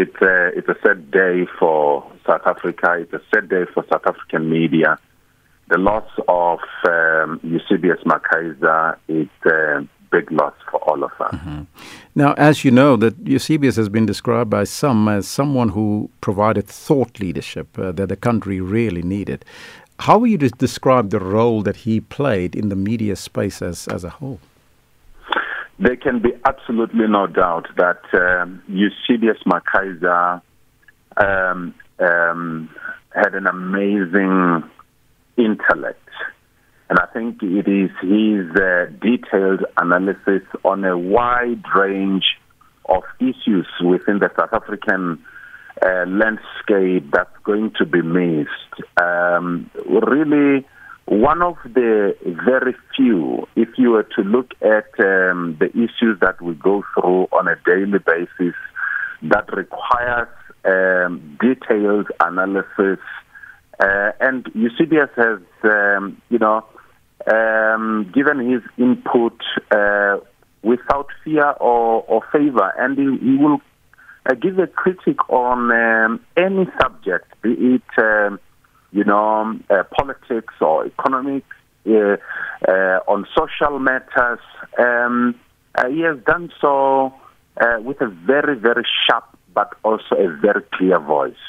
it's a, it's a sad day for South Africa. It's a sad day for South African media. The loss of um, Eusebius McKaiser is a big loss for all of us. Mm-hmm. Now, as you know, that Eusebius has been described by some as someone who provided thought leadership uh, that the country really needed. How would you describe the role that he played in the media space as, as a whole? There can be absolutely no doubt that um, Eusebius McKaiser um, um, had an amazing intellect. And I think it is his uh, detailed analysis on a wide range of issues within the South African uh, landscape that's going to be missed. Um, really, one of the very few, if you were to look at um, the issues that we go through on a daily basis, that requires um, detailed analysis. Uh, and Eusebius has, um, you know, um, given his input uh, without fear or, or favor, and he, he will uh, give a critic on um, any subject, be it, um, you know, uh, politics or economics, uh, uh, on social matters. Um, uh, he has done so with a very, very sharp but also a very clear voice.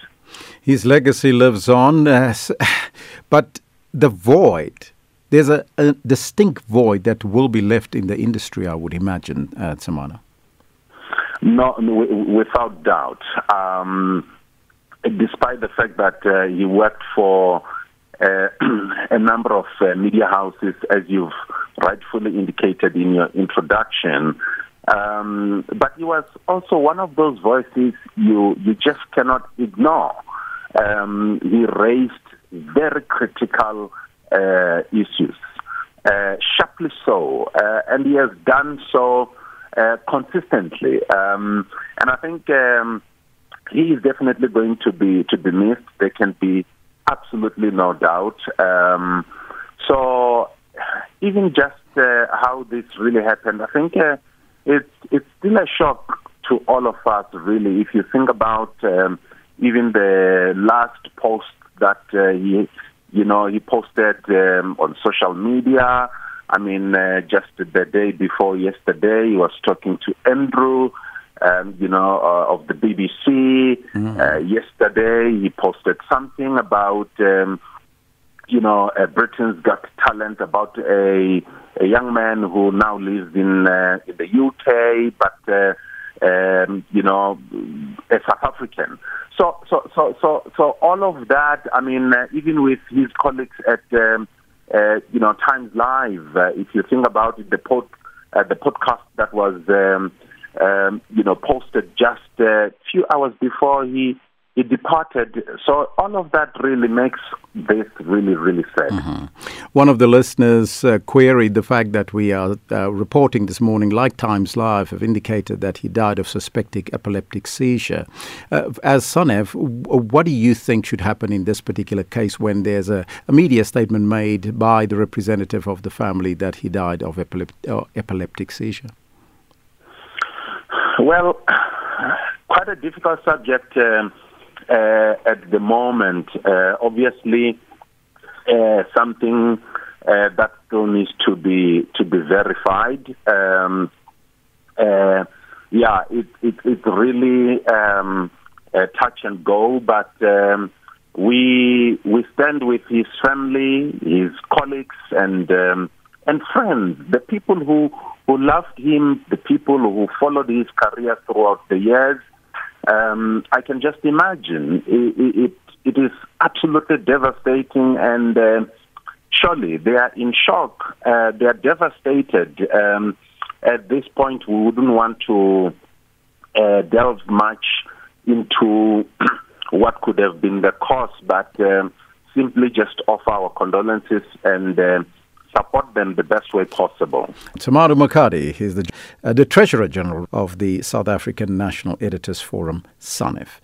His legacy lives on, but the void there's a, a, distinct void that will be left in the industry, I would imagine, uh, Tshamano. No, without doubt. Um, despite the fact that uh, he worked for uh, a number of uh, media houses, as you've rightfully indicated in your introduction, um, but he was also one of those voices you you just cannot ignore. Um, he raised very critical uh, issues, uh, sharply so, uh, and he has done so consistently. Um, and I think um, he is definitely going to be to be missed. There can be absolutely no doubt. Um, so even just uh, how this really happened, I think uh, it's it's still a shock to all of us. Really, if you think about um, even the last post that uh, he, you know, he posted um, on social media I mean, uh, just the day before yesterday, he was talking to Andrew, um, you know, uh, of the BBC. Mm. Uh, yesterday, he posted something about, um, you know, uh, Britain's Got Talent, about a, a young man who now lives in, uh, in the UK, but, uh, um, you know, a South African. So, so, so, so, so all of that. I mean, uh, even with his colleagues at um, uh, you know, Times Live. Uh, if you think about it, the pod, uh, the podcast that was, um, um, you know, posted just a few hours before he he departed. So all of that really makes this really, really sad. Mm-hmm. One of the listeners uh, queried the fact that we are uh, reporting this morning, like Times Live, have indicated that he died of suspected epileptic seizure. Uh, as SANEF, what do you think should happen in this particular case when there's a, a media statement made by the representative of the family that he died of epilep- uh, epileptic seizure? Well, quite a difficult subject. Um, uh, at the moment. Uh, obviously, uh, something uh, that still needs to be to be verified. Um, uh, yeah, it, it it really um, touch and go, but um, we we stand with his family, his colleagues, and um, and friends, the people who who loved him, the people who followed his career throughout the years um, I can just imagine it, it, it is absolutely devastating and uh, surely they are in shock. Uh, they are devastated. Um, at this point, we wouldn't want to uh, delve much into what could have been the cause, but um, simply just offer our condolences and uh, support them the best way possible. Tshamano Makhadi is the, uh, the Treasurer General of the South African National Editors Forum, SANEF.